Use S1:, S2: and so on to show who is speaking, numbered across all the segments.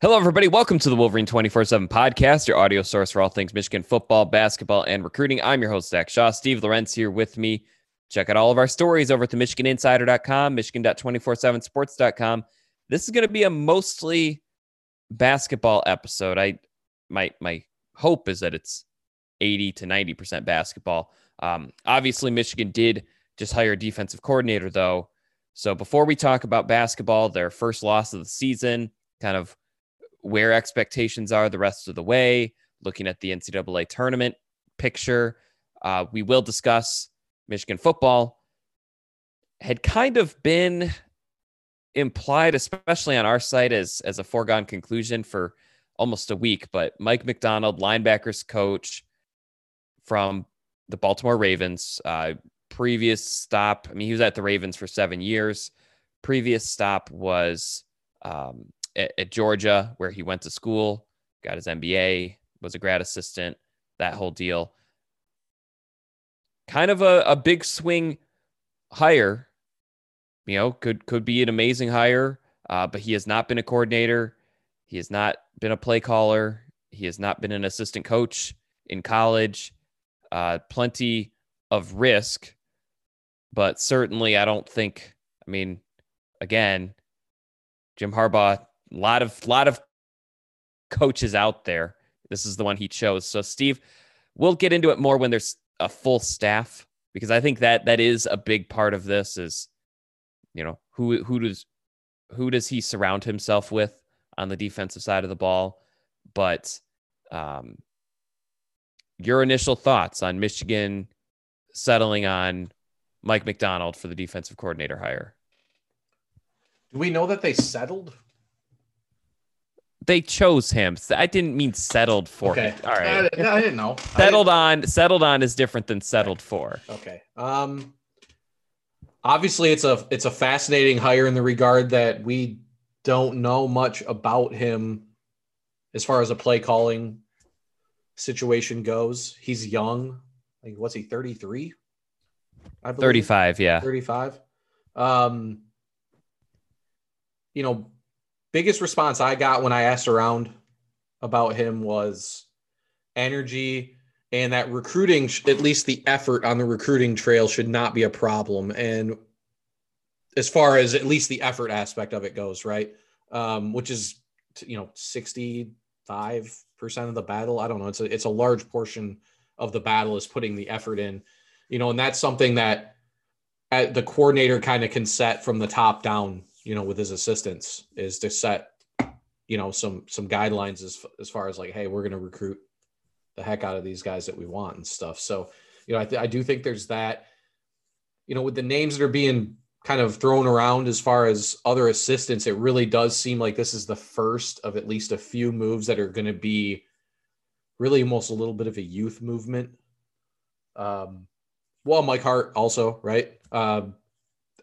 S1: Hello, everybody. Welcome to the Wolverine 24 7 podcast, your audio source for all things Michigan football, basketball, and recruiting. I'm your host, Zach Shaw. Steve Lorenz here with me. Check out all of our stories over at the MichiganInsider.com, Michigan.247sports.com. This is going to be a mostly basketball episode. I my my hope is that it's 80 to 90% basketball. Um, obviously, Michigan did just hire a defensive coordinator, though. So before we talk about basketball, their first loss of the season, kind of where expectations are the rest of the way, looking at the NCAA tournament picture. Uh, we will discuss Michigan football. Had kind of been implied, especially on our site, as as a foregone conclusion for almost a week. But Mike Macdonald, linebackers coach from the Baltimore Ravens, uh, previous stop. I mean, he was at the Ravens for seven years. Previous stop was um, at, at Georgia, where he went to school, got his MBA, was a grad assistant, that whole deal. Kind of a, a big swing hire. You know, could could be an amazing hire, uh, but he has not been a coordinator. He has not been a play caller. He has not been an assistant coach in college. Uh, plenty of risk, but certainly I don't think. I mean, again, Jim Harbaugh lot of lot of coaches out there. This is the one he chose. So Steve, we'll get into it more when there's a full staff because I think that that is a big part of this is you know, who who does who does he surround himself with on the defensive side of the ball? But um your initial thoughts on Michigan settling on Mike Macdonald for the defensive coordinator hire?
S2: Do we know that they settled?
S1: They chose him. I didn't mean settled for.
S2: Okay.
S1: Him. All right.
S2: I, I didn't know.
S1: settled
S2: didn't...
S1: on. Settled on is different than settled for.
S2: Okay. Um. Obviously, it's a it's a fascinating hire in the regard that we don't know much about him as far as a play calling situation goes. He's young. Like, what's he? 33?
S1: I 35, Yeah.
S2: Thirty five. Um. You know, biggest response I got when I asked around about him was energy and that recruiting, at least the effort on the recruiting trail, should not be a problem. And as far as at least the effort aspect of it goes, right? Um, which is, you know, 65% of the battle. I don't know. It's a, it's a large portion of the battle is putting the effort in, you know, and that's something that uh, the coordinator kind of can set from the top down you know, with his assistants is to set, you know, some some guidelines as as far as like, hey, we're going to recruit the heck out of these guys that we want and stuff. So, you know, I, th- I do think there's that. You know, with the names that are being kind of thrown around as far as other assistants, it really does seem like this is the first of at least a few moves that are going to be really almost a little bit of a youth movement. Um, well, Mike Hart also, right? Um,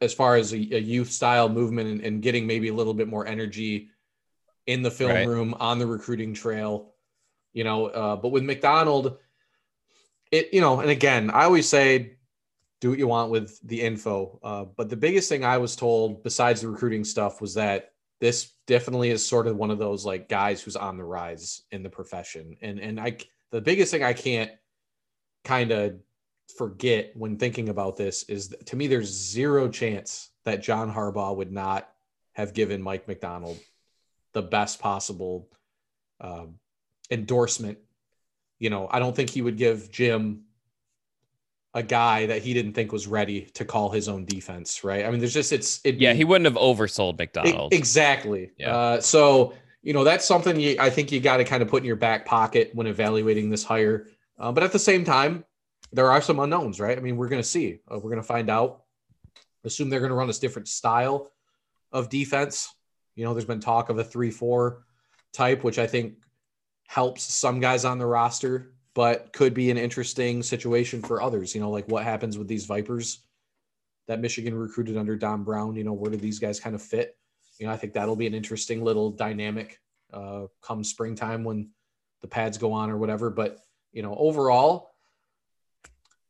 S2: as far as a, a youth style movement and, and, getting maybe a little bit more energy in the film right. room on the recruiting trail, you know. Uh, but with Macdonald, it you know, and again, I always say, do what you want with the info. Uh, but the biggest thing I was told, besides the recruiting stuff, was that this definitely is sort of one of those like guys who's on the rise in the profession. And and I the biggest thing I can't kind of forget when thinking about this is to me there's zero chance that John Harbaugh would not have given Mike Macdonald the best possible um, endorsement. You know, I don't think he would give Jim a guy that he didn't think was ready to call his own defense, right? I mean, there's just it's it.
S1: Yeah, he wouldn't have oversold Macdonald
S2: It, exactly. Yeah. Uh, so you know that's something you, I think you got to kind of put in your back pocket when evaluating this hire. Uh, but at the same time, there are some unknowns, right? I mean, we're going to see. Uh, we're going to find out. Assume they're going to run this different style of defense. You know, there's been talk of a three-four type, which I think helps some guys on the roster, but could be an interesting situation for others. You know, like what happens with these Vipers that Michigan recruited under Don Brown? You know, where do these guys kind of fit? You know, I think that'll be an interesting little dynamic uh, come springtime when the pads go on or whatever. But you know, overall,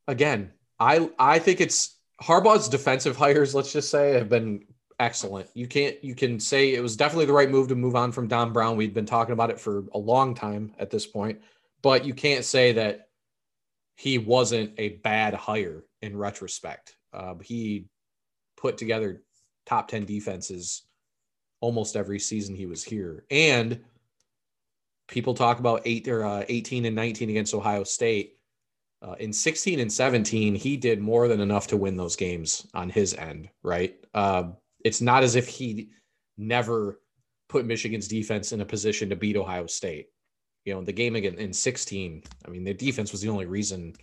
S2: again, I I think it's Harbaugh's defensive hires. Let's just say have been excellent. You can't you can say it was definitely the right move to move on from Don Brown. We've been talking about it for a long time at this point, but you can't say that he wasn't a bad hire in retrospect. Uh, he put together top 10 defenses almost every season he was here. And people talk about eight or uh, 18 and 19 against Ohio State. Uh, in 16 and 17, he did more than enough to win those games on his end, right? Uh, it's not as if he never put Michigan's defense in a position to beat Ohio State. You know, the game again in 16, I mean, the defense was the only reason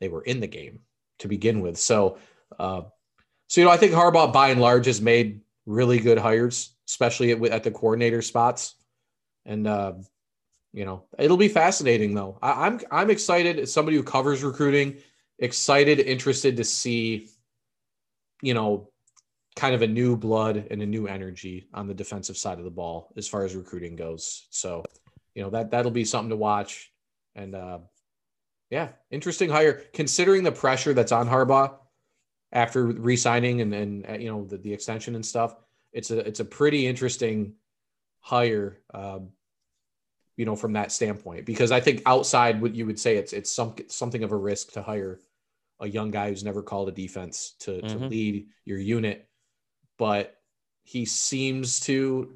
S2: they were in the game to begin with. So, uh, so you know, I think Harbaugh by and large has made really good hires, especially at, at the coordinator spots. And uh, you know, it'll be fascinating though. I, I'm I'm excited as somebody who covers recruiting, excited, interested to see, you know, kind of a new blood and a new energy on the defensive side of the ball as far as recruiting goes. So, you know, that that'll be something to watch. And uh yeah, interesting hire considering the pressure that's on Harbaugh after re-signing and and uh, you know the, the extension and stuff. It's a it's a pretty interesting hire um, you know from that standpoint because I think outside what you would say it's it's some something of a risk to hire a young guy who's never called a defense to, mm-hmm. to lead your unit but he seems to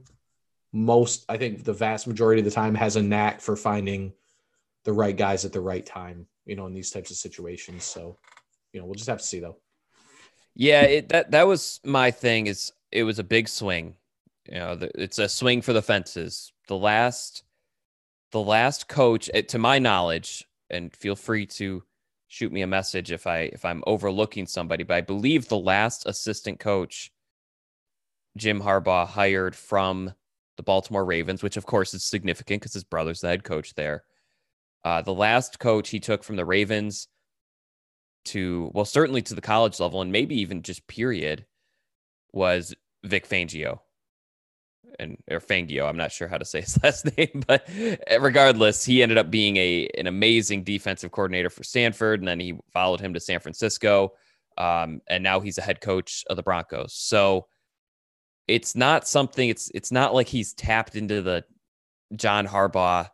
S2: most I think the vast majority of the time has a knack for finding the right guys at the right time, you know, in these types of situations. So, you know, we'll just have to see though.
S1: Yeah, it, that that was my thing. Is it was a big swing. You know, the, it's a swing for the fences. The last, the last coach, eh, to my knowledge, and feel free to shoot me a message if I if I'm overlooking somebody, but I believe the last assistant coach Jim Harbaugh hired from the Baltimore Ravens, which of course is significant because his brother's the head coach there. Uh, the last coach he took from the Ravens to, well, certainly to the college level and maybe even just period, was Vic Fangio. And or Fangio, I'm not sure how to say his last name, but regardless, he ended up being a an amazing defensive coordinator for Stanford, and then he followed him to San Francisco, um, and now he's a head coach of the Broncos. So it's not something it's it's not like he's tapped into the John Harbaugh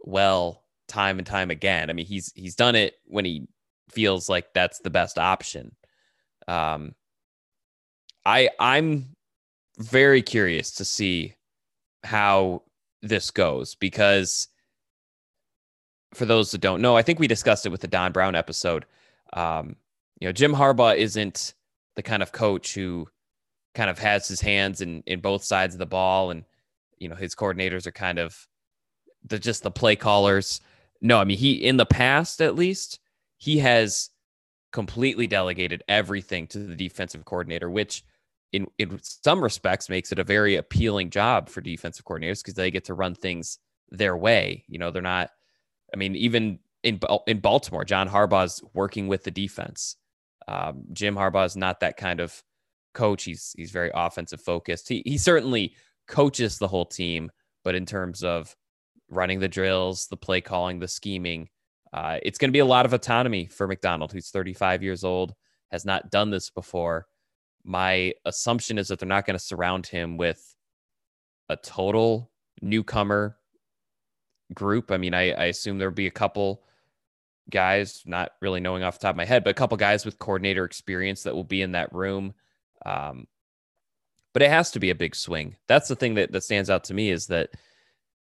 S1: well time and time again. I mean, he's he's done it when he feels like that's the best option. Um I I'm very curious to see how this goes because for those that don't know, I think we discussed it with the Don Brown episode. Um, you know, Jim Harbaugh isn't the kind of coach who kind of has his hands in in both sides of the ball, and you know his coordinators are kind of the just the play callers. No, I mean he in the past at least he has completely delegated everything to the defensive coordinator, which in in some respects makes it a very appealing job for defensive coordinators because they get to run things their way. You know, they're not. I mean, even in in Baltimore, John Harbaugh's working with the defense. Um, Jim Harbaugh is not that kind of coach. He's he's very offensive focused. He he certainly coaches the whole team, but in terms of running the drills, the play calling, the scheming, uh, it's going to be a lot of autonomy for Macdonald, who's 35 years old, has not done this before. My assumption is that they're not going to surround him with a total newcomer group. I mean, I, I assume there'll be a couple guys, not really knowing off the top of my head, but a couple guys with coordinator experience that will be in that room. Um, but it has to be a big swing. That's the thing that, that stands out to me is that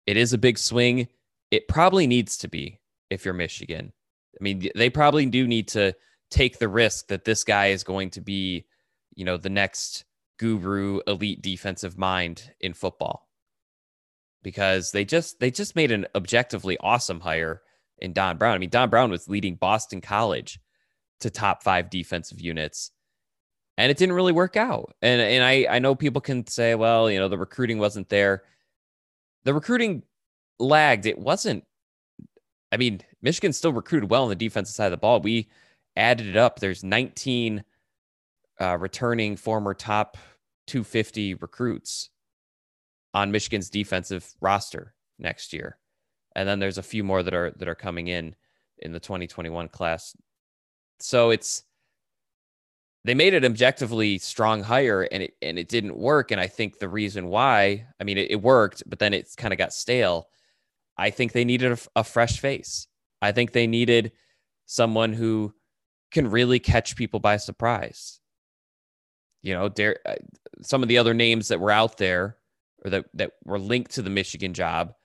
S1: it is a big swing. It probably needs to be if you're Michigan. I mean, they probably do need to take the risk that this guy is going to be, you know, the next guru elite defensive mind in football. Because they just they just made an objectively awesome hire in Don Brown. I mean, Don Brown was leading Boston College to top 5 defensive units and it didn't really work out. And and I I know people can say, well, you know, the recruiting wasn't there. the recruiting lagged. It wasn't. I mean, Michigan still recruited well on the defensive side of the ball. We added it up. There's 19 uh, returning former top 250 recruits on Michigan's defensive roster next year, and then there's a few more that are that are coming in in the 2021 class. So it's they made it objectively strong hire and it and it didn't work. And I think the reason why, I mean, it, it worked, but then it's kind of got stale. I think they needed a, a fresh face. I think they needed someone who can really catch people by surprise. You know, uh, some of the other names that were out there or that that were linked to the Michigan job.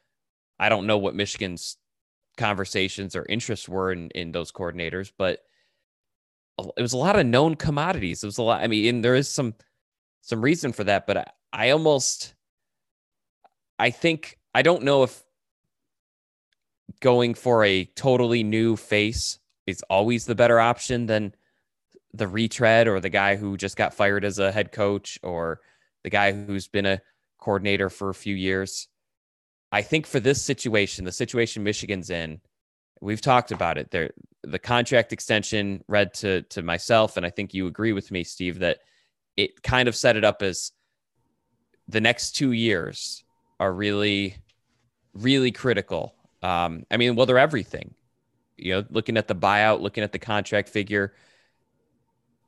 S1: I don't know what Michigan's conversations or interests were in in those coordinators, but it was a lot of known commodities. It was a lot. I mean, and there is some some reason for that, but I, I almost I think I don't know if going for a totally new face is always the better option than the retread or the guy who just got fired as a head coach or the guy who's been a coordinator for a few years. I think for this situation, the situation Michigan's in, we've talked about it. There, the contract extension read to to myself, and I think you agree with me, Steve, that it kind of set it up as the next two years are really, really critical. Um, I mean, well, they're everything. You know, looking at the buyout, looking at the contract figure,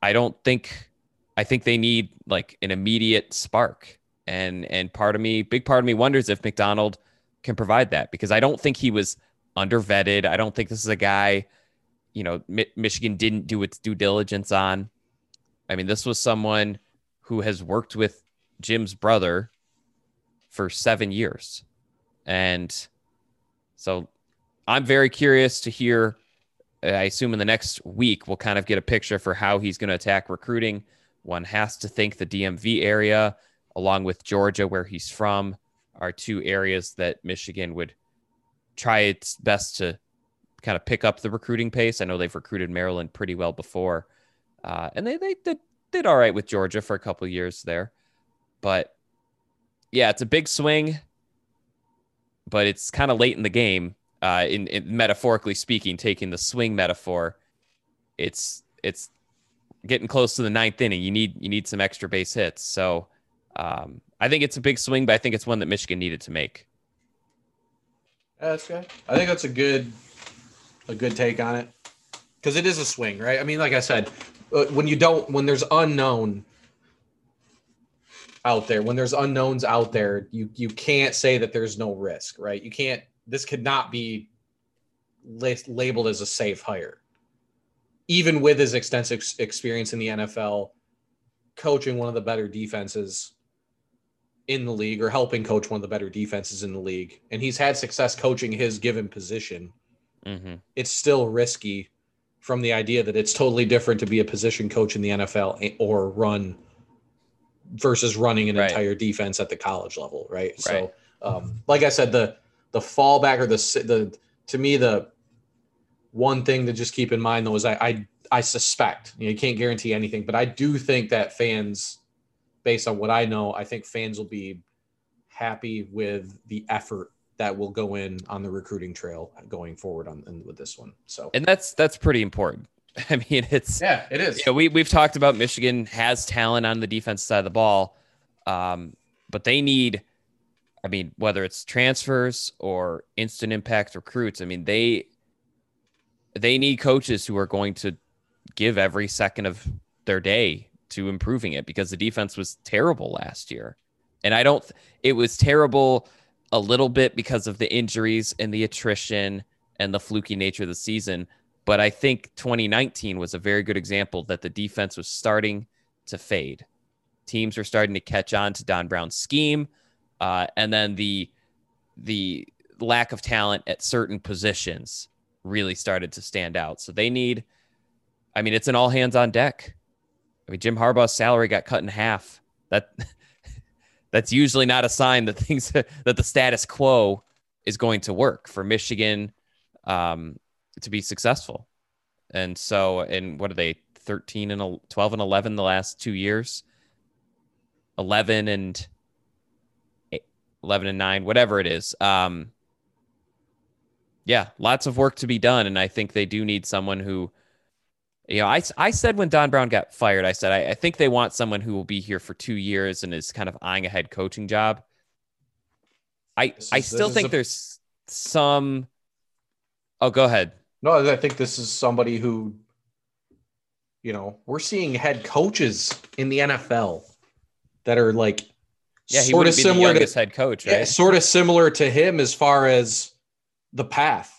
S1: I don't think. I think they need like an immediate spark, and and part of me, big part of me, wonders if Macdonald can provide that because I don't think he was undervetted. I don't think this is a guy, you know, Mi- Michigan didn't do its due diligence on. I mean, this was someone who has worked with Jim's brother for seven years. And so I'm very curious to hear. I assume in the next week, we'll kind of get a picture for how he's going to attack recruiting. One has to think the DMV area, along with Georgia, where he's from, are two areas that Michigan would try its best to kind of pick up the recruiting pace. I know they've recruited Maryland pretty well before, uh, and they they did, did all right with Georgia for a couple years there. But yeah, it's a big swing, but it's kind of late in the game. Uh, in, in metaphorically speaking, taking the swing metaphor, it's it's getting close to the ninth inning. You need you need some extra base hits. So um, I think it's a big swing, but I think it's one that Michigan needed to make.
S2: Yeah, that's good. I think that's a good a good take on it because it is a swing, right? I mean, like I said, uh, when you don't when there's unknown out there, when there's unknowns out there, you you can't say that there's no risk, right? You can't. This could not be labeled as a safe hire, even with his extensive experience in the NFL, coaching one of the better defenses in the league or helping coach one of the better defenses in the league, and he's had success coaching his given position, mm-hmm. it's still risky from the idea that it's totally different to be a position coach in the NFL or run versus running an right. entire defense at the college level, right? right. So, um, like I said, the the fallback or the the to me the one thing to just keep in mind though is I I, I suspect you, know, you can't guarantee anything, but I do think that fans based on what I know, I think fans will be happy with the effort that will go in on the recruiting trail going forward on with this one. So,
S1: and that's that's pretty important. I mean, it's
S2: yeah, it is.
S1: You know, we we've talked about Michigan has talent on the defense side of the ball, um, but they need. I mean, whether it's transfers or instant impact recruits, I mean they they need coaches who are going to give every second of their day to improving it because the defense was terrible last year. And I don't, it was terrible a little bit because of the injuries and the attrition and the fluky nature of the season. But I think 2019 was a very good example that the defense was starting to fade. Teams were starting to catch on to Don Brown's scheme. Uh, and then the, the lack of talent at certain positions really started to stand out. So they need, I mean, it's an all hands on deck I mean, Jim Harbaugh's salary got cut in half. That that's usually not a sign that things that the status quo is going to work for Michigan um, to be successful. And so, and what are they? 13 and 12 and 11 the last two years 11 and 11 and 9, whatever it is. Um, yeah, lots of work to be done. And I think they do need someone who, you know, I, I said when Don Brown got fired, I said, I, I think they want someone who will be here for two years and is kind of eyeing a head coaching job. I, is, I still think a... there's some. Oh, go ahead.
S2: No, I think this is somebody who, you know, we're seeing head coaches in the NFL that are like
S1: yeah, sort of similar to head coach, right? Yeah,
S2: sort of similar to him as far as the path,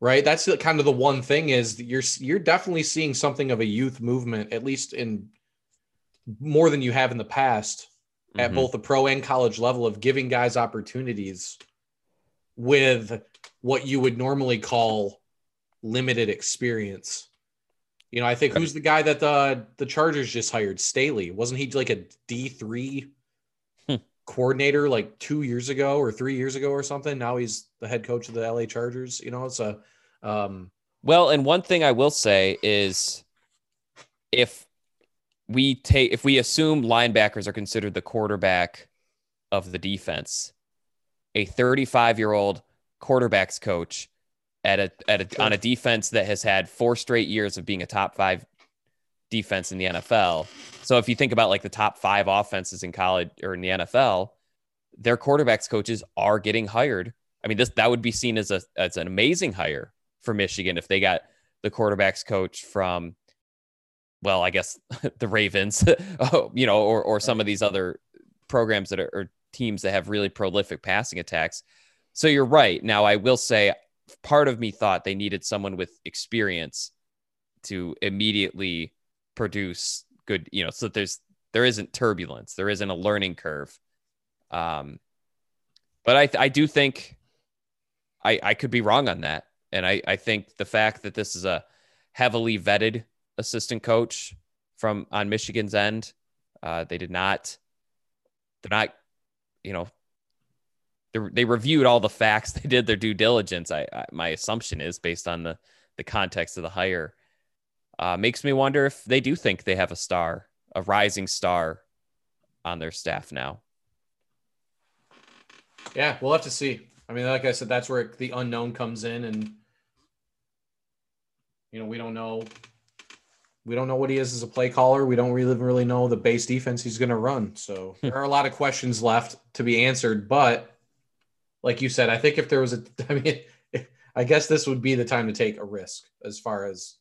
S2: right? That's kind of the one thing is you're you're definitely seeing something of a youth movement, at least in more than you have in the past, mm-hmm. at both the pro and college level of giving guys opportunities with what you would normally call limited experience. You know, I think who's the guy that the the Chargers just hired? Staley. Wasn't he like a D three. Coordinator like two years ago or three years ago or something? Now he's the head coach of the LA Chargers. You know, it's a um
S1: well, and one thing I will say is if we take if we assume linebackers are considered the quarterback of the defense, a 35 year old quarterbacks coach at a at a, on a defense that has had four straight years of being a top five defense in the NFL. So if you think about like the top five offenses in college or in the NFL, their quarterbacks coaches are getting hired. I mean, this that would be seen as a as an amazing hire for Michigan if they got the quarterbacks coach from, well, I guess the Ravens, oh, you know, or or some of these other programs that are or teams that have really prolific passing attacks. So you're right. Now I will say part of me thought they needed someone with experience to immediately produce good, you know, so there's there isn't turbulence, there isn't a learning curve. Um, but I I do think I I could be wrong on that, and I I think the fact that this is a heavily vetted assistant coach from on Michigan's end, uh, they did not they're not you know they reviewed all the facts. They did their due diligence. I, I my assumption is based on the the context of the hire. Uh, makes me wonder if they do think they have a star, a rising star, on their staff now.
S2: Yeah, we'll have to see. I mean, like I said, that's where the unknown comes in, and you know, we don't know. We don't know what he is as a play caller. We don't really really know the base defense he's going to run. So there are a lot of questions left to be answered. But like you said, I think if there was a, I mean, I guess this would be the time to take a risk as far as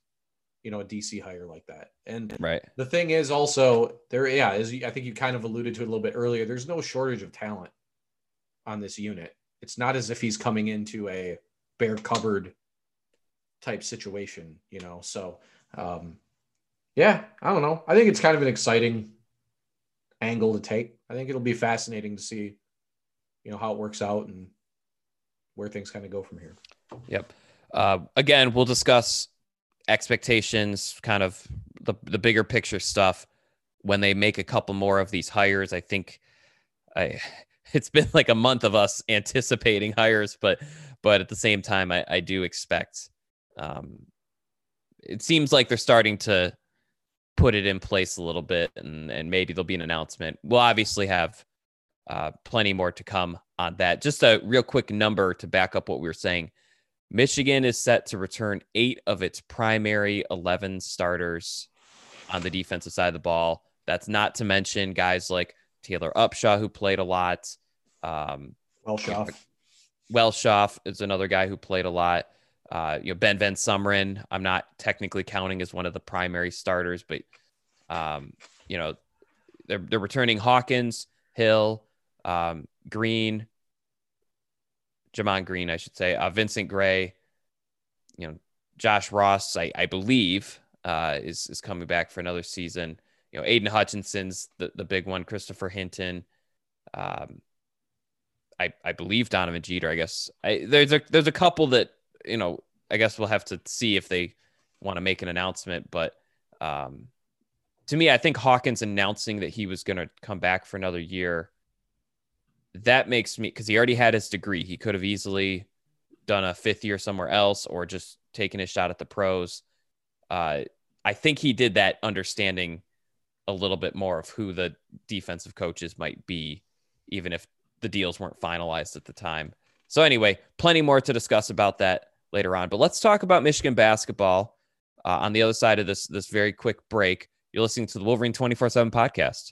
S2: you know a DC hire like that. And
S1: right.
S2: The thing is also there, yeah, as I think you kind of alluded to it a little bit earlier. There's no shortage of talent on this unit. It's not as if he's coming into a bare cupboard type situation, you know. So, um, yeah, I don't know. I think it's kind of an exciting angle to take. I think it'll be fascinating to see you know how it works out and where things kind of go from here.
S1: Yep. Uh, again, we'll discuss expectations, kind of the the bigger picture stuff when they make a couple more of these hires. I think I it's been like a month of us anticipating hires, but but at the same time, I, I do expect. Um, it seems like they're starting to put it in place a little bit, and and maybe there'll be an announcement. We'll obviously have uh, plenty more to come on that. Just a real quick number to back up what we were saying. Michigan is set to return eight of its primary 11 starters on the defensive side of the ball. That's not to mention guys like Taylor Upshaw, who played a lot. Um,
S2: Welschof.
S1: Welschof is another guy who played a lot. Uh, you know, Ben Van Sumeren, I'm not technically counting as one of the primary starters, but, um, you know, they're, they're returning Hawkins, Hill, um, Green, Gemon Green, I should say, uh, Vincent Gray, you know, Josh Ross, I, I believe, uh, is is coming back for another season. You know, Aidan Hutchinson's the, the big one, Christopher Hinton. Um, I I believe Donovan Jeter. I guess I, there's a there's a couple that you know. I guess we'll have to see if they want to make an announcement, but um, to me, I think Hawkins announcing that he was going to come back for another year that makes me because he already had his degree. He could have easily done a fifth year somewhere else or just taken a shot at the pros. Uh, I think he did that understanding a little bit more of who the defensive coaches might be, even if the deals weren't finalized at the time. So anyway, plenty more to discuss about that later on. But let's talk about Michigan basketball uh, on the other side of this this very quick break. You're listening to the Wolverine 24/7 podcast.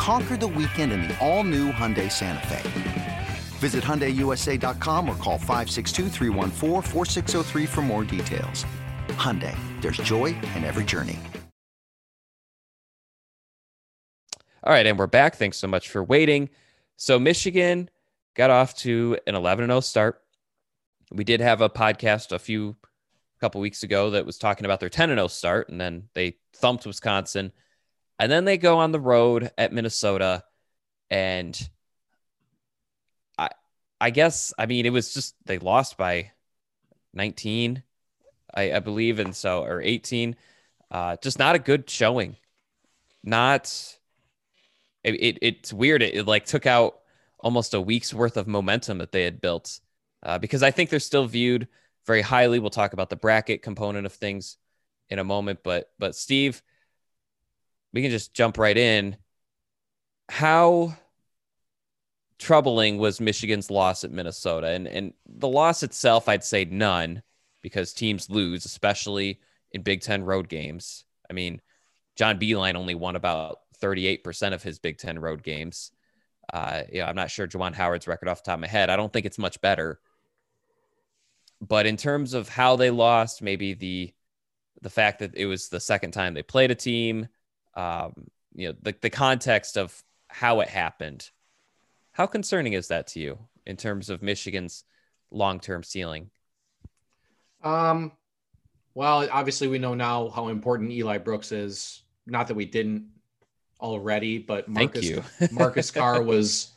S3: Conquer the weekend in the all-new Hyundai Santa Fe. Visit HyundaiUSA.com or call 562 for more details. Hyundai, there's joy in every journey.
S1: All right, and we're back. Thanks so much for waiting. So Michigan got off to an 11-0 start. We did have a podcast a few couple weeks ago that was talking about their 10-0 start, and then they thumped Wisconsin – and then they go on the road at Minnesota and I I guess I mean it was just they lost by 19 I, I believe and so or 18 uh just not a good showing. Not it, it it's weird. It, it, like took out almost a week's worth of momentum that they had built uh, because I think they're still viewed very highly. We'll talk about the bracket component of things in a moment but but Steve we can just jump right in. How troubling was Michigan's loss at Minnesota? And and the loss itself, I'd say none, because teams lose, especially in Big Ten road games. I mean, John Beilein only won about 38% of his Big Ten road games. Uh, yeah, I'm not sure Juwan Howard's record off the top of my head. I don't think it's much better. But in terms of how they lost, maybe the the fact that it was the second time they played a team, um, you know, the, the context of how it happened. How concerning is that to you in terms of Michigan's long term ceiling?
S2: Um, well, obviously, we know now how important Eli Brooks is. Not that we didn't already, but Marcus, Marcus Carr was,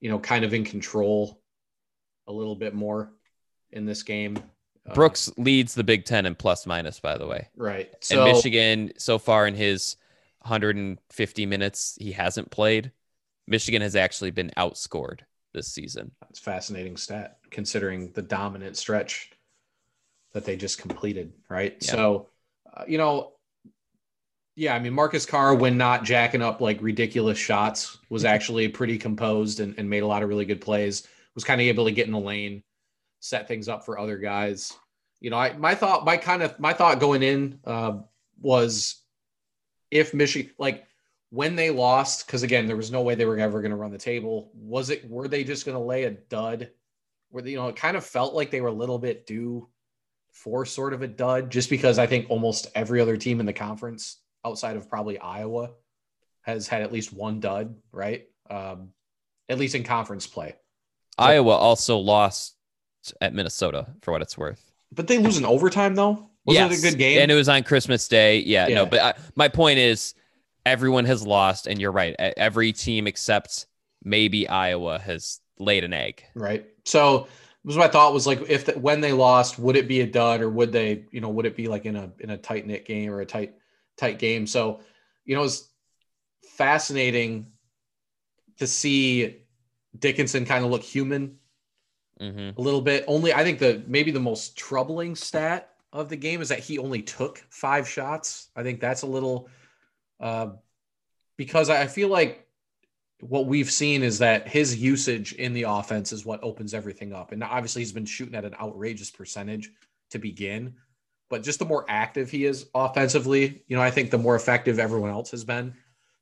S2: you know, kind of in control a little bit more in this game.
S1: Uh, Brooks uh, leads the Big Ten in plus minus, by the way.
S2: Right.
S1: So, and Michigan, so far in his 150 minutes he hasn't played, Michigan has actually been outscored this season.
S2: That's fascinating stat considering the dominant stretch that they just completed, right? Yeah. So, uh, you know, yeah, I mean, Marcus Carr, when not jacking up like ridiculous shots, was actually pretty composed and, and made a lot of really good plays, was kind of able to get in the lane, set things up for other guys. You know, I my thought, my kind of my thought going in uh, was if Michigan, like when they lost, because again, there was no way they were ever going to run the table. Was it, were they just going to lay a dud? Where, you know, it kind of felt like they were a little bit due for sort of a dud, just because I think almost every other team in the conference outside of probably Iowa has had at least one dud, right? Um, at least in conference play.
S1: Iowa also lost at Minnesota for what it's worth.
S2: But they lose in overtime though. Was yes. it a good game?
S1: And it was on Christmas Day. Yeah, yeah. no, but I, my point is everyone has lost, and you're right. Every team except maybe Iowa has laid an egg.
S2: Right. So was my thought was like if the, when they lost, would it be a dud or would they, you know, would it be like in a in a tight knit game or a tight tight game? So, you know, it's fascinating to see Dickinson kind of look human mm-hmm. a little bit. Only I think the maybe the most troubling stat of the game is that he only took five shots. I think that's a little uh, because I feel like what we've seen is that his usage in the offense is what opens everything up. And obviously, he's been shooting at an outrageous percentage to begin, but just the more active he is offensively, you know, I think the more effective everyone else has been.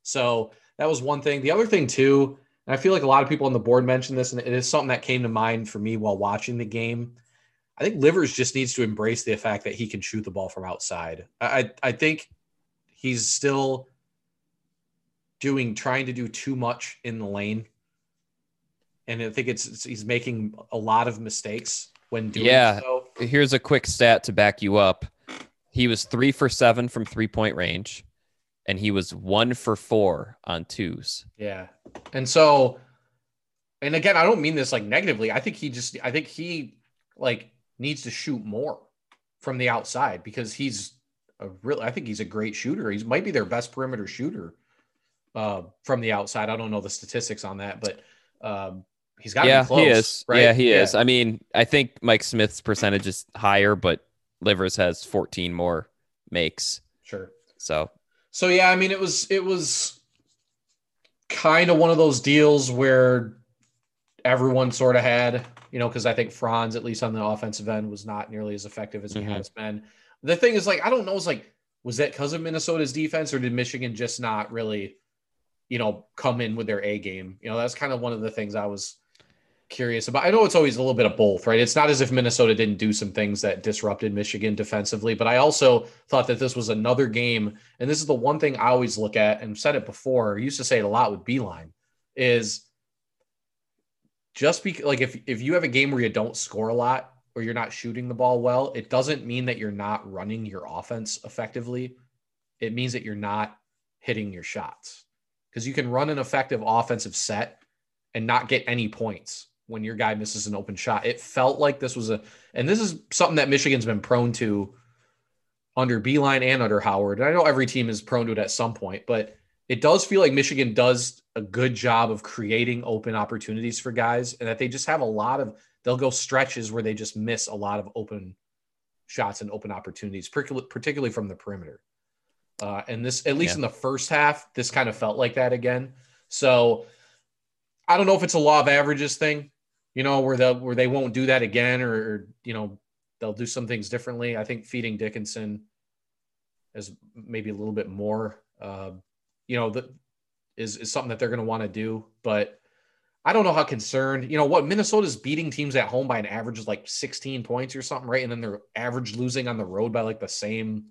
S2: So that was one thing. The other thing, too, and I feel like a lot of people on the board mentioned this, and it is something that came to mind for me while watching the game I think Livers just needs to embrace the fact that he can shoot the ball from outside. I I think he's still doing trying to do too much in the lane. And I think it's, it's he's making a lot of mistakes when doing
S1: yeah.
S2: so.
S1: Here's a quick stat to back you up. He was three for seven from three point range, and he was one for four on twos.
S2: Yeah. And so, and again, I don't mean this like negatively. I think he just, I think he like needs to shoot more from the outside because he's a real, I think he's a great shooter. He might be their best perimeter shooter uh, from the outside. I don't know the statistics on that, but um, he's got
S1: yeah,
S2: close,
S1: he is.
S2: right?
S1: Yeah, he is. I mean, I think Mike Smith's percentage is higher, but Livers has 14 more makes.
S2: Sure.
S1: So,
S2: so yeah, I mean, it was it was kind of one of those deals where everyone sort of had, you know, because I think Franz, at least on the offensive end, was not nearly as effective as he
S1: Mhm.
S2: has been. The thing is, like, I don't know, is like, was that because of Minnesota's defense, or did Michigan just not really, you know, come in with their A game? You know, that's kind of one of the things I was curious about. I know it's always a little bit of both, right? It's not as if Minnesota didn't do some things that disrupted Michigan defensively, but I also thought that this was another game, and this is the one thing I always look at and said it before. Used to say it a lot with Beilein, is just because like if if you have a game where you don't score a lot or you're not shooting the ball well, it doesn't mean that you're not running your offense effectively. It means that you're not hitting your shots. Because you can run an effective offensive set and not get any points when your guy misses an open shot. It felt like this was a, and this is something that Michigan's been prone to under Beilein and under Howard. And I know every team is prone to it at some point, but it does feel like Michigan does a good job of creating open opportunities for guys and that they just have a lot of, they'll go stretches where they just miss a lot of open shots and open opportunities, particularly, from the perimeter. Uh, and this, at least
S1: Yeah.
S2: in the first half, this kind of felt like that again. So I don't know if it's a law of averages thing, you know, where they where they won't do that again, or, or you know they'll do some things differently. I think feeding Dickinson is maybe a little bit more, uh, you know, that is is something that they're going to want to do. But I don't know how concerned, you know, what Minnesota's beating teams at home by an average of like 16 points or something, right? And then they're average losing on the road by like the same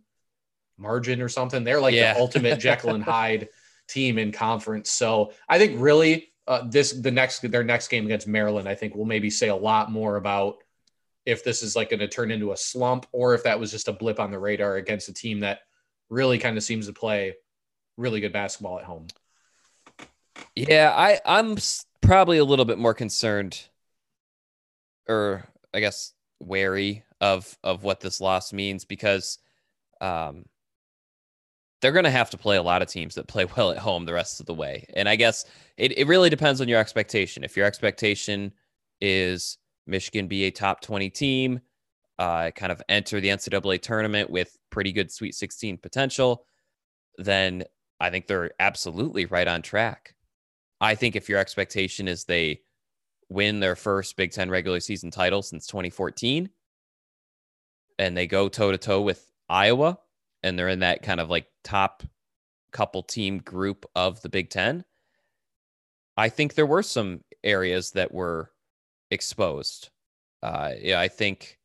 S2: margin or something. They're like
S1: Yeah.
S2: the ultimate Jekyll and Hyde team in conference. So I think really uh, this the next their next game against Maryland, I think will maybe say a lot more about if this is like going to turn into a slump or if that was just a blip on the radar against a team that really kind of seems to play really good basketball at home.
S1: yeah, I I'm probably a little bit more concerned, or I guess wary of of what this loss means because, um, they're going to have to play a lot of teams that play well at home the rest of the way. And I guess it, it really depends on your expectation. If your expectation is Michigan be a top 20 team, uh, kind of enter the NCAA tournament with pretty good Sweet 16 potential, then I think they're absolutely right on track. I think if your expectation is they win their first Big Ten regular season title since 2014 and they go toe to toe with Iowa, and they're in that kind of like top couple team group of the Big Ten, I think there were some areas that were exposed. Uh, yeah, I think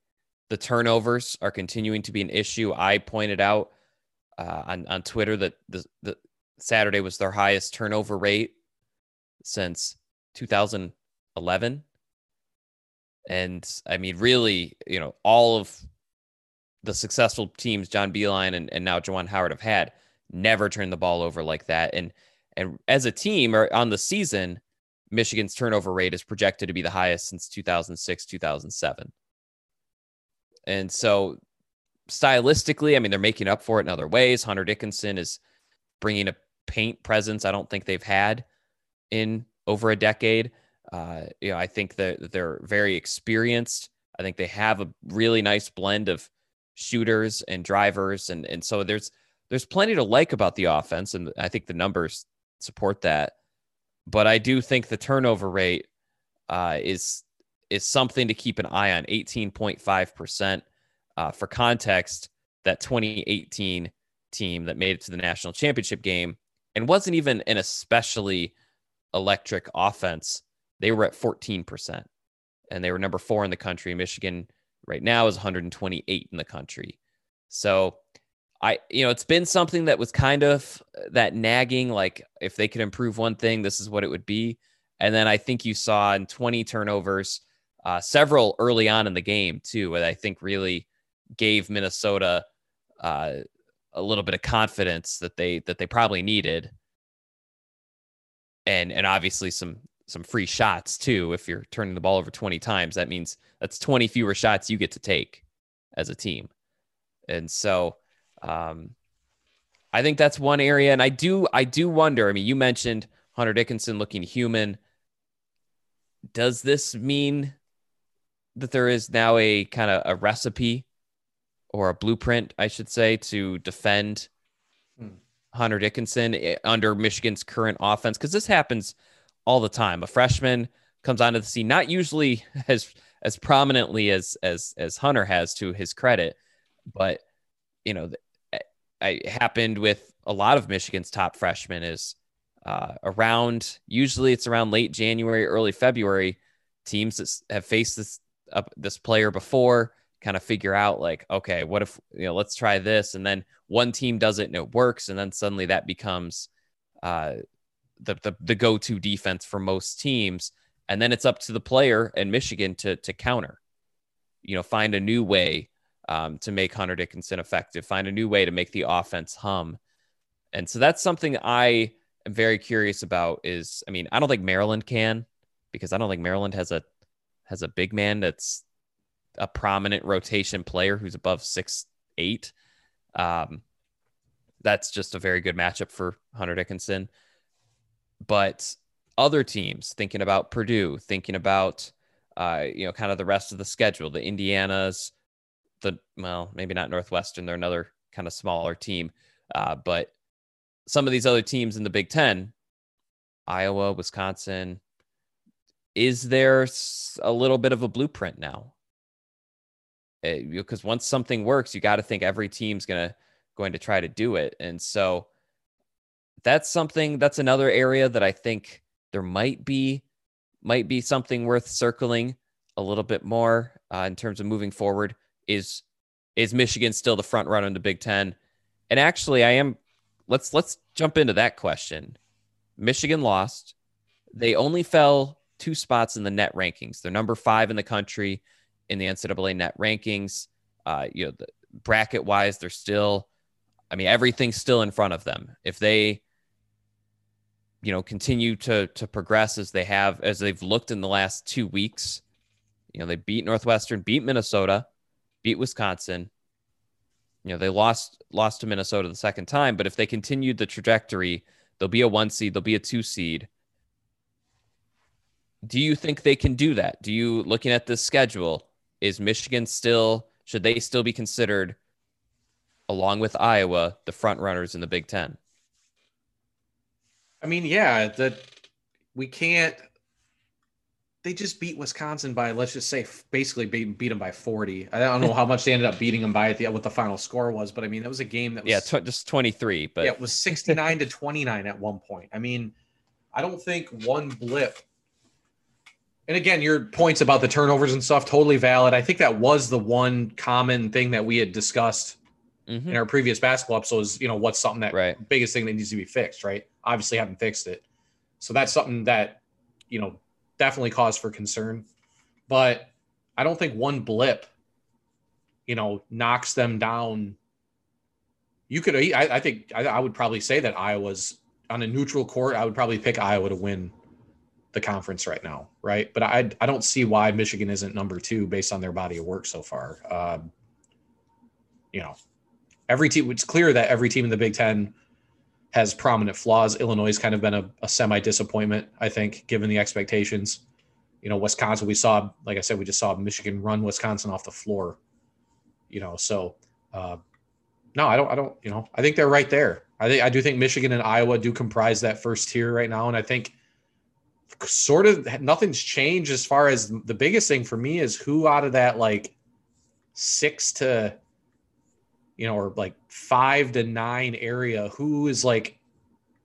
S1: the turnovers are continuing to be an issue. I pointed out uh, on on Twitter that the, the Saturday was their highest turnover rate since 2011. And I mean, really, you know, all of the successful teams John Beilein and, and now Juwan Howard have had never turned the ball over like that. And and as a team or on the season, Michigan's turnover rate is projected to be the highest since 2006, 2007. And so stylistically, I mean, they're making up for it in other ways. Hunter Dickinson is bringing a paint presence I don't think they've had in over a decade. Uh, you know, I think that they're very experienced. I think they have a really nice blend of shooters and drivers, and and so there's there's plenty to like about the offense, and I think the numbers support that. But I do think the turnover rate uh, is is something to keep an eye on. 18.5 percent. Uh, for context, that 2018 team that made it to the national championship game and wasn't even an especially electric offense, they were at 14%. And they were number four in the country. Michigan right now is 128 in the country. So I, you know, it's been something that was kind of that nagging, like if they could improve one thing, this is what it would be. And then I think you saw in 20 turnovers, uh, several early on in the game too, that I think really gave Minnesota uh, a little bit of confidence that they that they probably needed, and and obviously some some free shots too. If you're turning the ball over 20 times, that means that's 20 fewer shots you get to take as a team, and so um, I think that's one area. And I do I do wonder. I mean, you mentioned Hunter Dickinson looking human. Does this mean that there is now a kind of a recipe or a blueprint, I should say, to defend hmm. Hunter Dickinson eh, under Michigan's current offense? Because this happens all the time. A freshman comes onto the scene, not usually as as prominently as as as Hunter has to his credit, but you know, it happened with a lot of Michigan's top freshmen is uh, around usually it's around late January, early February. Teams that have faced this uh, this player before kind of figure out like, okay, what if, you know, let's try this. And then one team does it and it works. And then suddenly that becomes uh, the, the, the go-to defense for most teams. And then it's up to the player and Michigan to, to counter, you know, find a new way um, to make Hunter Dickinson effective, find a new way to make the offense hum. And so that's something I am very curious about is, I mean, I don't think Maryland can, because I don't think Maryland has a, has a big man that's a prominent rotation player who's above six eight. Um, that's just a very good matchup for Hunter Dickinson. But other teams thinking about Purdue, thinking about uh, you know, kind of the rest of the schedule, the Indianas, the well, maybe not Northwestern, they're another kind of smaller team. Uh, but some of these other teams in the Big Ten, Iowa, Wisconsin, is there a little bit of a blueprint now? because eh, once something works, you got to think every team's gonna going to try to do it, and so that's something that's another area that I think there might be might be something worth circling a little bit more uh, in terms of moving forward. Is is Michigan still the front runner in the Big Ten? And actually, I am. Let's let's jump into that question. Michigan lost. They only fell two spots in the net rankings. They're number five in the country in the NCAA net rankings. Uh, you know, bracket wise, they're still, I mean, everything's still in front of them. If they, you know, continue to to progress as they have, as they've looked in the last two weeks, you know, they beat Northwestern, beat Minnesota, beat Wisconsin. You know, they lost lost to Minnesota the second time, but if they continued the trajectory, they'll be a one seed, they'll be a two seed. Do you think they can do that? Do you looking at this schedule? is Michigan still should they still be considered along with Iowa the front runners in the Big 10?
S2: I mean, yeah, that we can't they just beat Wisconsin by let's just say basically beat, beat them by 40. I don't know how much they ended up beating them by at the, what the final score was, but I mean, that was a game that was
S1: Yeah, tw- just 23, but
S2: Yeah, it was 69 to 29 at one point. I mean, I don't think one blip and again, your points about the turnovers and stuff totally valid. I think that was the one common thing that we had discussed mm-hmm. in our previous basketball episodes. You know, what's something that
S1: right.
S2: biggest thing that needs to be fixed, right? Obviously, haven't fixed it, so that's something that you know definitely cause for concern. But I don't think one blip, you know, knocks them down. You could, I, I think, I, I would probably say that Iowa's on a neutral court. I would probably pick Iowa to win the conference right now, right? But I I don't see why Michigan isn't number two based on their body of work so far. Um, you know, every team. It's clear that every team in the Big Ten has prominent flaws. Illinois has kind of been a, a semi disappointment, I think, given the expectations. You know, Wisconsin. We saw, like I said, we just saw Michigan run Wisconsin off the floor. You know, so uh, no, I don't. I don't. You know, I think they're right there. I think I do think Michigan and Iowa do comprise that first tier right now, and I think sort of nothing's changed as far as the biggest thing for me is who out of that like six to you know or like five to nine area who is like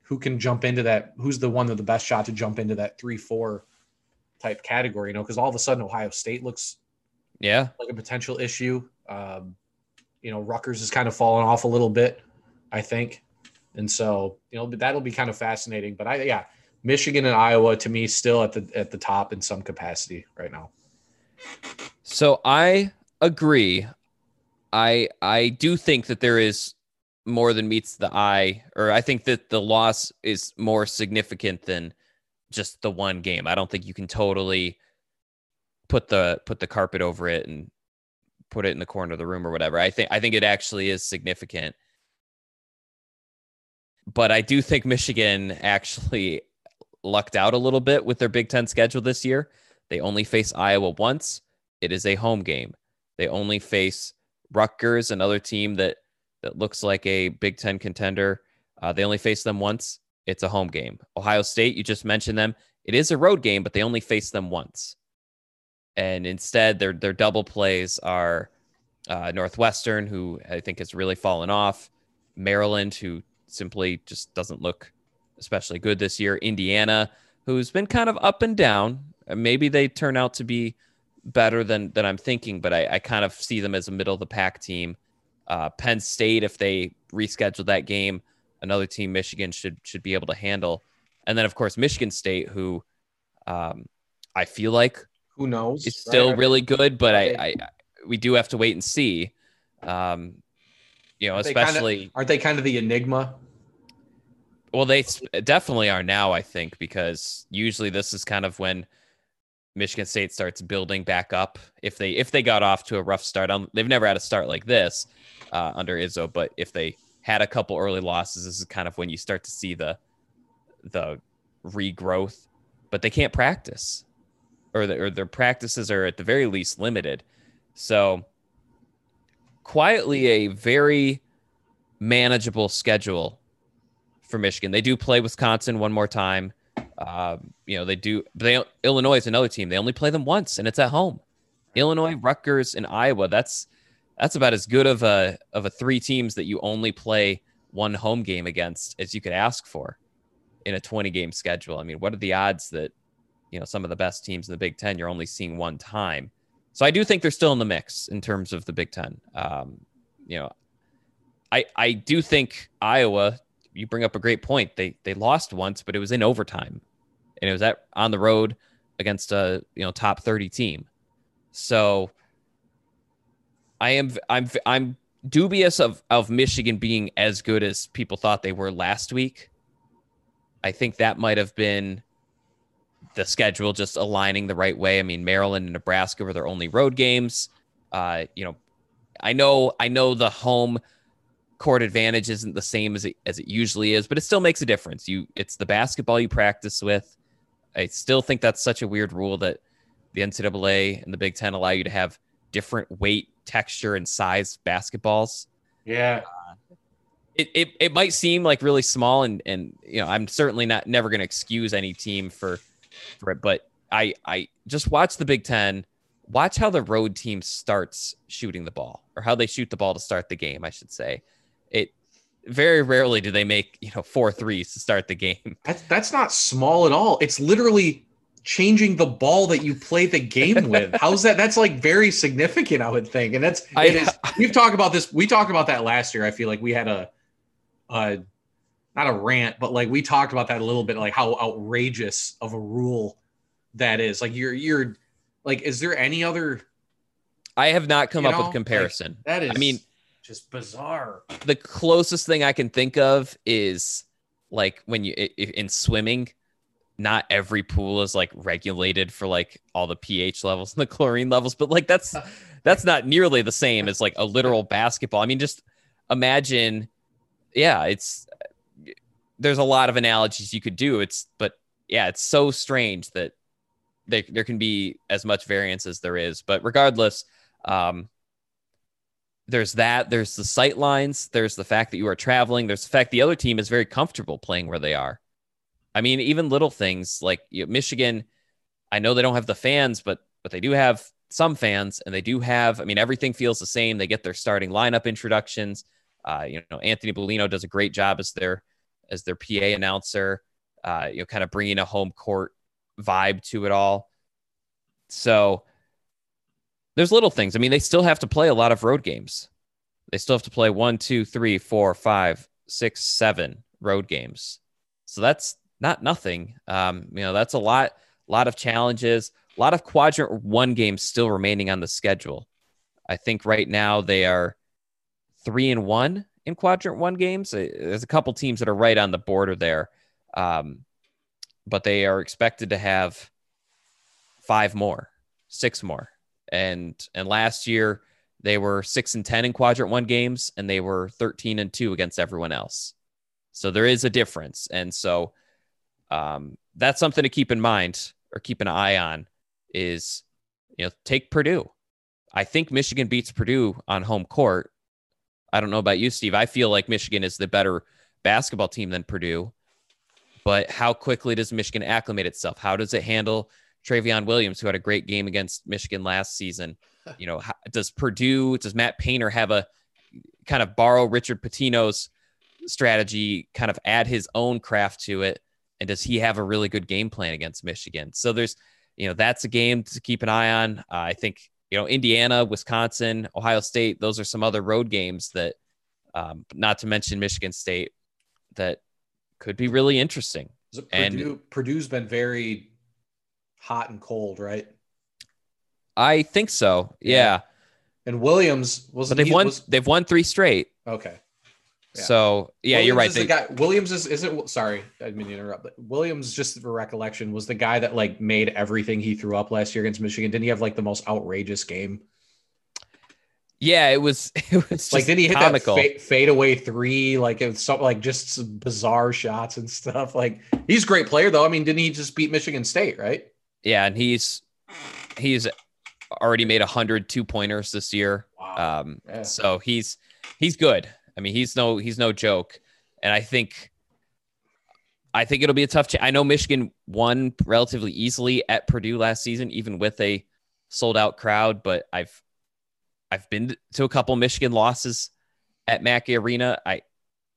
S2: who can jump into that who's the one that the best shot to jump into that three four type category you know because all of a sudden ohio state looks
S1: Yeah.
S2: like a potential issue. Um, you know, Rutgers is kind of fallen off a little bit, I think. And so, you know, that'll be kind of fascinating. But I, yeah, Michigan and Iowa to me still at the at the top in some capacity right now.
S1: So I agree. I I do think that there is more than meets the eye, or I think that the loss is more significant than just the one game. I don't think you can totally put the put the carpet over it and put it in the corner of the room or whatever. I think I think it actually is significant. But I do think Michigan actually lucked out a little bit with their Big Ten schedule this year. They only face Iowa once. It is a home game. They only face Rutgers, another team that that looks like a Big Ten contender. Uh, they only face them once. It's a home game. Ohio State, you just mentioned them. It is a road game, but they only face them once. And instead, their their double plays are uh, Northwestern, who I think has really fallen off, Maryland, who simply just doesn't look especially good this year, Indiana, who's been kind of up and down. Maybe they turn out to be better than than I'm thinking, but I, I kind of see them as a middle of the pack team. Uh, Penn State, if they reschedule that game, another team Michigan should should be able to handle. And then of course Michigan State, who um, I feel like
S2: Who knows?
S1: is still
S2: right?
S1: really good, but I, I we do have to wait and see. Um, you know,
S2: Aren't they kinda-
S1: especially
S2: aren't they kind of the enigma?
S1: well, they definitely are now. I think because usually this is kind of when Michigan State starts building back up. If they if they got off to a rough start, um, they've never had a start like this uh, under Izzo. But if they had a couple early losses, this is kind of when you start to see the the regrowth. But they can't practice, or the, or their practices are at the very least limited. So quietly a very manageable schedule for Michigan. They do play Wisconsin one more time. Um, you know, they do. They Illinois is another team. They only play them once, and it's at home. Illinois, Rutgers, and Iowa. That's that's about as good of a of a three teams that you only play one home game against as you could ask for in a 20 game schedule. I mean, what are the odds that you know some of the best teams in the Big Ten you're only seeing one time? So I do think they're still in the mix in terms of the Big Ten. Um, you know, I I do think Iowa. You bring up a great point. They they lost once, but it was in overtime, and it was at on the road against a you know top thirty team. So I am I'm I'm dubious of of Michigan being as good as people thought they were last week. I think that might have been the schedule just aligning the right way. I mean, Maryland and Nebraska were their only road games. Uh, you know, I know I know the home court advantage isn't the same as it as it usually is, but it still makes a difference. You it's the basketball you practice with. I still think that's such a weird rule that the NCAA and the Big Ten allow you to have different weight, texture, and size basketballs
S2: Yeah.
S1: Uh, it, it, it might seem like really small and and you know i'm certainly not never going to excuse any team for for it but i i just watch the big 10 watch how the road team starts shooting the ball or how they shoot the ball to start the game i should say very rarely do they make you know four threes to start the game
S2: That's that's not small at all. It's literally changing the ball that you play the game with. How's that? That's like very significant, I would think. And that's
S1: I-
S2: it is. We've talked about this. We talked about that last year. I feel like we had a, a not a rant, but like we talked about that a little bit, like how outrageous of a rule that is. Like you're you're like, is there any other?
S1: i have not come up
S2: know,
S1: with
S2: like,
S1: comparison
S2: That is.
S1: i mean
S2: just bizarre.
S1: the closest thing I can think of is like when you in swimming, not every pool is like regulated for like all the pH levels and the chlorine levels, but like that's that's not nearly the same as like a literal basketball. I mean, just imagine, yeah, it's there's a lot of analogies you could do. It's but yeah, it's so strange that there there can be as much variance as there is. But regardless, um, there's that. There's the sight lines. There's the fact that you are traveling. There's the fact the other team is very comfortable playing where they are. I mean, even little things like you know, Michigan. I know they don't have the fans, but but they do have some fans, and they do have. I mean, everything feels the same. They get their starting lineup introductions. Uh, you know, Anthony Bolino does a great job as their as their PA announcer. Uh, you know, kind of bringing a home court vibe to it all. So there's little things. I mean, they still have to play a lot of road games. They still have to play one, two, three, four, five, six, seven road games. So that's not nothing. Um, you know, that's a lot, a lot of challenges, a lot of quadrant one games still remaining on the schedule. I think right now they are three and one in quadrant one games. Uh, there's a couple teams that are right on the border there, um, but they are expected to have five more, six more, and and last year they were six and ten in quadrant one games, and they were thirteen and two against everyone else. So there is a difference, and so um, that's something to keep in mind or keep an eye on. Is you know take Purdue. I think Michigan beats Purdue on home court. I don't know about you, Steve. I feel like Michigan is the better basketball team than Purdue. But how quickly does Michigan acclimate itself? How does it handle Trevion Williams, who had a great game against Michigan last season? You know, how, does Purdue, does Matt Painter have a kind of borrow Richard Pitino's strategy, kind of add his own craft to it? And does he have a really good game plan against Michigan? So there's, you know, that's a game to keep an eye on. Uh, I think you know, Indiana, Wisconsin, Ohio State, those are some other road games that, um, not to mention Michigan State, that could be really interesting.
S2: Purdue,
S1: And-
S2: Purdue's been very hot and cold, right?
S1: I think so. Yeah.
S2: Yeah. And Williams was
S1: they've won they've won three straight.
S2: okay. Yeah.
S1: So yeah, you're right.
S2: Williams is the guy, Williams is isn't sorry, I didn't mean to interrupt, but Williams, just for recollection, was the guy that like made everything he threw up last year against Michigan. Didn't he have like the most outrageous game?
S1: yeah, it was it was just
S2: like, did he hit
S1: comical.
S2: that fa- fade away three? Like it was something like just some bizarre shots and stuff. Like he's a great player though. I mean, didn't he just beat Michigan State, right?
S1: Yeah, and he's he's already made 100 two pointers this year.
S2: Wow.
S1: Um,
S2: Yeah.
S1: so he's he's good. I mean, he's no he's no joke, and I think I think it'll be a tough. Cha- I know Michigan won relatively easily at Purdue last season, even with a sold out crowd. But I've I've been to a couple Michigan losses at Mackey Arena. I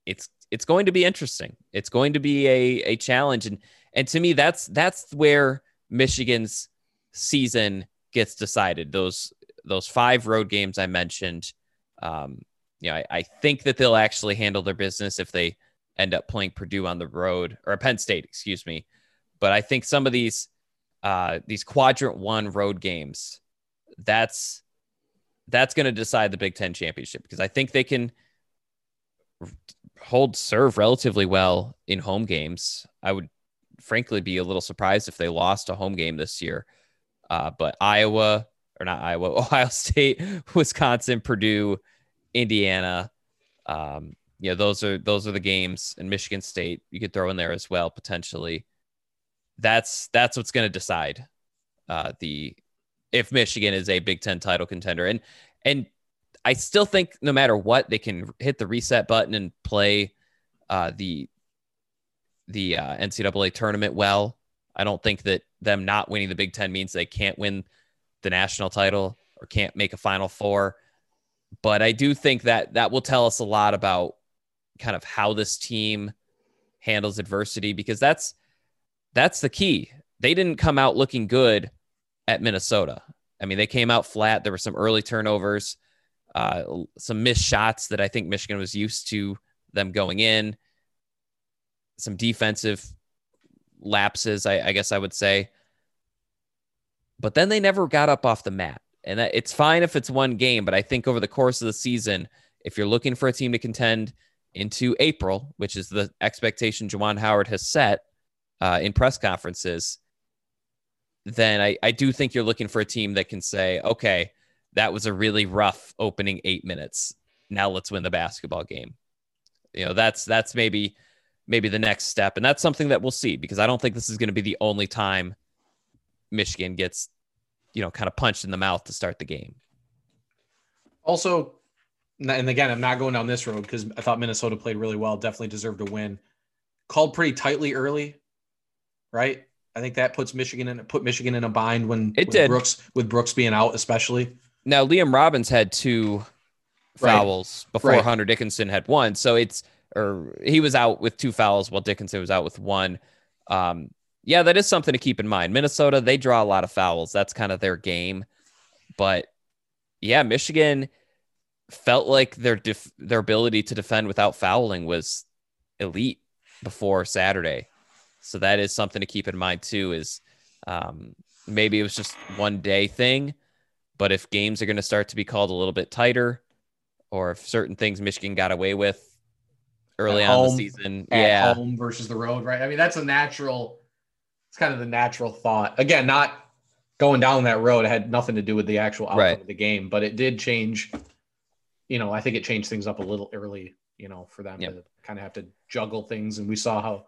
S1: it's it's going to be interesting. It's going to be a a challenge, and and to me, that's that's where Michigan's season gets decided. Those those five road games I mentioned. Um, you know, I, I think that they'll actually handle their business if they end up playing Purdue on the road or Penn State, excuse me. But I think some of these uh, these quadrant one road games, that's that's going to decide the Big Ten championship because I think they can hold serve relatively well in home games. I would frankly be a little surprised if they lost a home game this year. Uh, but Iowa or not Iowa, Ohio State, Wisconsin, Purdue, Indiana, um, you know, those are those are the games, and Michigan State you could throw in there as well potentially. That's that's what's going to decide uh, the if Michigan is a Big Ten title contender, and and I still think no matter what they can hit the reset button and play uh, the the uh, NCAA tournament well. I don't think that them not winning the Big Ten means they can't win the national title or can't make a Final Four. But I do think that that will tell us a lot about kind of how this team handles adversity because that's that's the key. They didn't come out looking good at Minnesota. I mean, they came out flat. There were some early turnovers, uh, some missed shots that I think Michigan was used to them going in, some defensive lapses, I, I guess I would say. But then they never got up off the mat. And it's fine if it's one game, but I think over the course of the season, if you're looking for a team to contend into April, which is the expectation Juwan Howard has set uh, in press conferences, then I, I do think you're looking for a team that can say, okay, that was a really rough opening eight minutes. Now let's win the basketball game. You know, that's that's maybe maybe the next step. And that's something that we'll see because I don't think this is going to be the only time Michigan gets, you know, kind of punched in the mouth to start the game.
S2: Also, and again, I'm not going down this road because I thought Minnesota played really well, definitely deserved a win. Called pretty tightly early, right? I think that puts Michigan in put Michigan in a bind when
S1: It did.
S2: Brooks with Brooks being out, especially.
S1: Now, Liam Robbins had two
S2: Right.
S1: fouls before
S2: Right.
S1: Hunter Dickinson had one. So it's, or he was out with two fouls while Dickinson was out with one. Um, yeah, that is something to keep in mind. Minnesota, they draw a lot of fouls. That's kind of their game. But yeah, Michigan felt like their def- their ability to defend without fouling was elite before Saturday. So that is something to keep in mind too. Is um, maybe it was just one day thing, but if games are going to start to be called a little bit tighter, or if certain things Michigan got away with early on the season,
S2: At
S1: yeah,
S2: home versus the road, right? I mean, that's a natural. It's kind of the natural thought. Again, not going down that road had nothing to do with the actual outcome
S1: Right.
S2: of the game, but it did change. You know, I think it changed things up a little early. You know, for them
S1: Yep.
S2: to kind of have to juggle things, and we saw how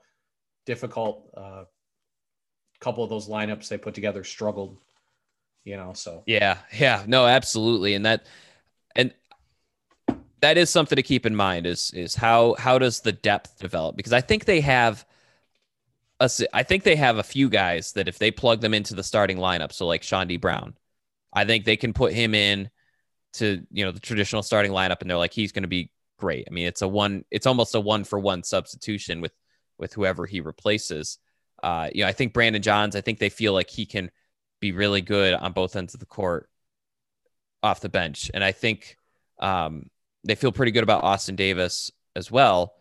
S2: difficult uh, a couple of those lineups they put together struggled. You know, so
S1: Yeah, yeah, no, absolutely, and that that is something to keep in mind is is how how does the depth develop? Because I think they have a I think they have a few guys that if they plug them into the starting lineup, so like Chaundee Brown, I think they can put him in to you know the traditional starting lineup, and they're like he's going to be great. I mean, it's a one, it's almost a one for one substitution with with whoever he replaces. Uh, you know, I think Brandon Johns, I think they feel like he can be really good on both ends of the court off the bench. And I think um, they feel pretty good about Austin Davis as well.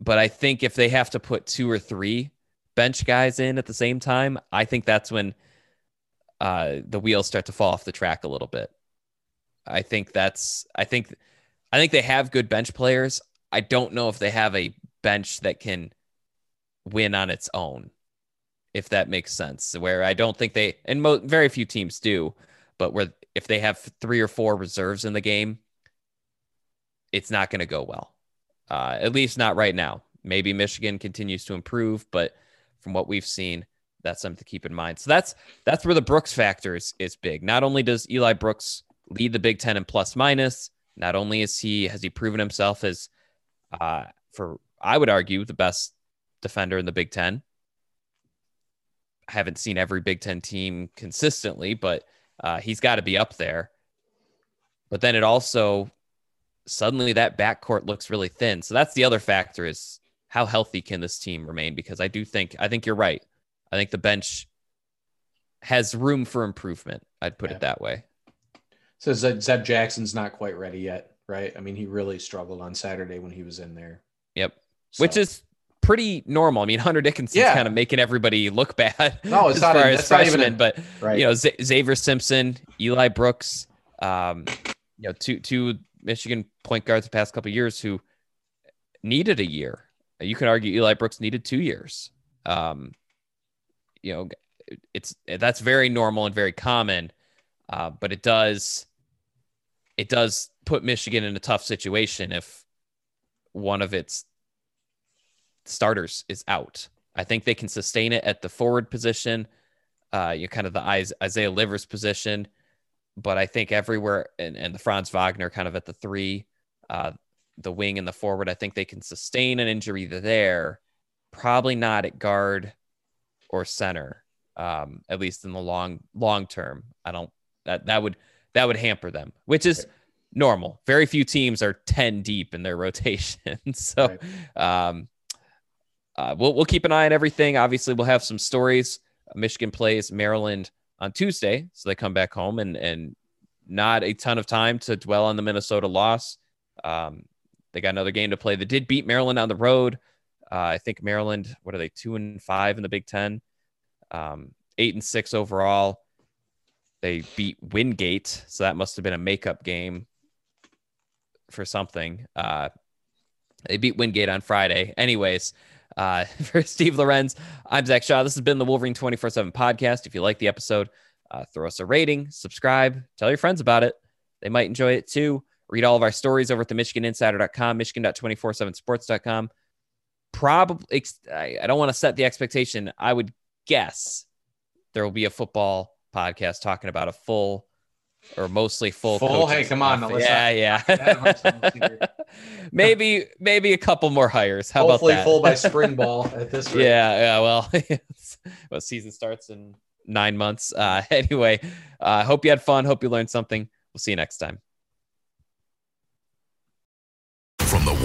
S1: But I think if they have to put two or three bench guys in at the same time, I think that's when uh, the wheels start to fall off the track a little bit. I think that's, I think, I think they have good bench players. I don't know if they have a bench that can win on its own if that makes sense. Where I don't think they, and mo- very few teams do, but where if they have three or four reserves in the game, it's not going to go well. Uh, at least not right now. Maybe Michigan continues to improve, but from what we've seen, that's something to keep in mind. So that's that's where the Brooks factor is, is big. Not only does Eli Brooks lead the Big Ten in plus minus, not only is he has he proven himself as, uh, for I would argue the best defender in the Big Ten. I haven't seen every Big Ten team consistently, but uh, he's got to be up there. But then it also suddenly that backcourt looks really thin. So that's the other factor is how healthy can this team remain? Because I do think I think you're right. I think the bench has room for improvement. I'd put
S2: Yeah.
S1: it that way.
S2: so Zeb, Jackson's not quite ready yet, right? I mean, he really struggled on Saturday when he was in there.
S1: Yep.
S2: So-
S1: Which is pretty normal. I mean, Hunter Dickinson's
S2: Yeah.
S1: kind of making everybody look bad.
S2: No, it's
S1: as
S2: not
S1: far
S2: even-
S1: as freshmen,
S2: a-
S1: but
S2: right.
S1: you know, Z- Xavier Simpson, Eli Brooks, um, you know, two two Michigan point guards the past couple of years who needed a year. You could argue Eli Brooks needed two years. Um, you know, it's that's very normal and very common, uh, but it does it does put Michigan in a tough situation if one of its starters is out. I think they can sustain it at the forward position, uh, you kind of the Is- Isaiah Livers position, but I think everywhere and, and the Franz Wagner kind of at the three, uh, the wing and the forward, I think they can sustain an injury there. Probably not at guard or center, um, at least in the long long term. I don't that that would that would hamper them, which is normal. Very few teams are ten deep in their rotation, so um, uh, we'll we'll keep an eye on everything. Obviously, we'll have some stories. Michigan plays Maryland on Tuesday, so they come back home and and not a ton of time to dwell on the Minnesota loss. Um, they got another game to play. They did beat Maryland on the road. Uh, I think Maryland, what are they, two and five in the Big Ten, um, eight and six overall. They beat Wingate, so that must have been a makeup game for something. Uh, they beat Wingate on Friday. Anyways, uh, for Steve Lorenz, I'm Zach Shaw. This has been the Wolverine 24 7 podcast. If you like the episode, uh, throw us a rating, subscribe, tell your friends about it. They might enjoy it too. Read all of our stories over at the MichiganInsider.com, Michigan.247sports.com. Probably, I I don't want to set the expectation. I would guess there will be a football podcast talking about a full or mostly full.
S2: Full? Hey, come on, now,
S1: Yeah,
S2: not-
S1: yeah. maybe, maybe a couple more hires. How
S2: Hopefully
S1: about that?
S2: full by spring ball at this rate.
S1: Yeah, yeah. Well, well, season starts in nine months. Uh, anyway, I uh, hope you had fun. Hope you learned something. We'll see you next time.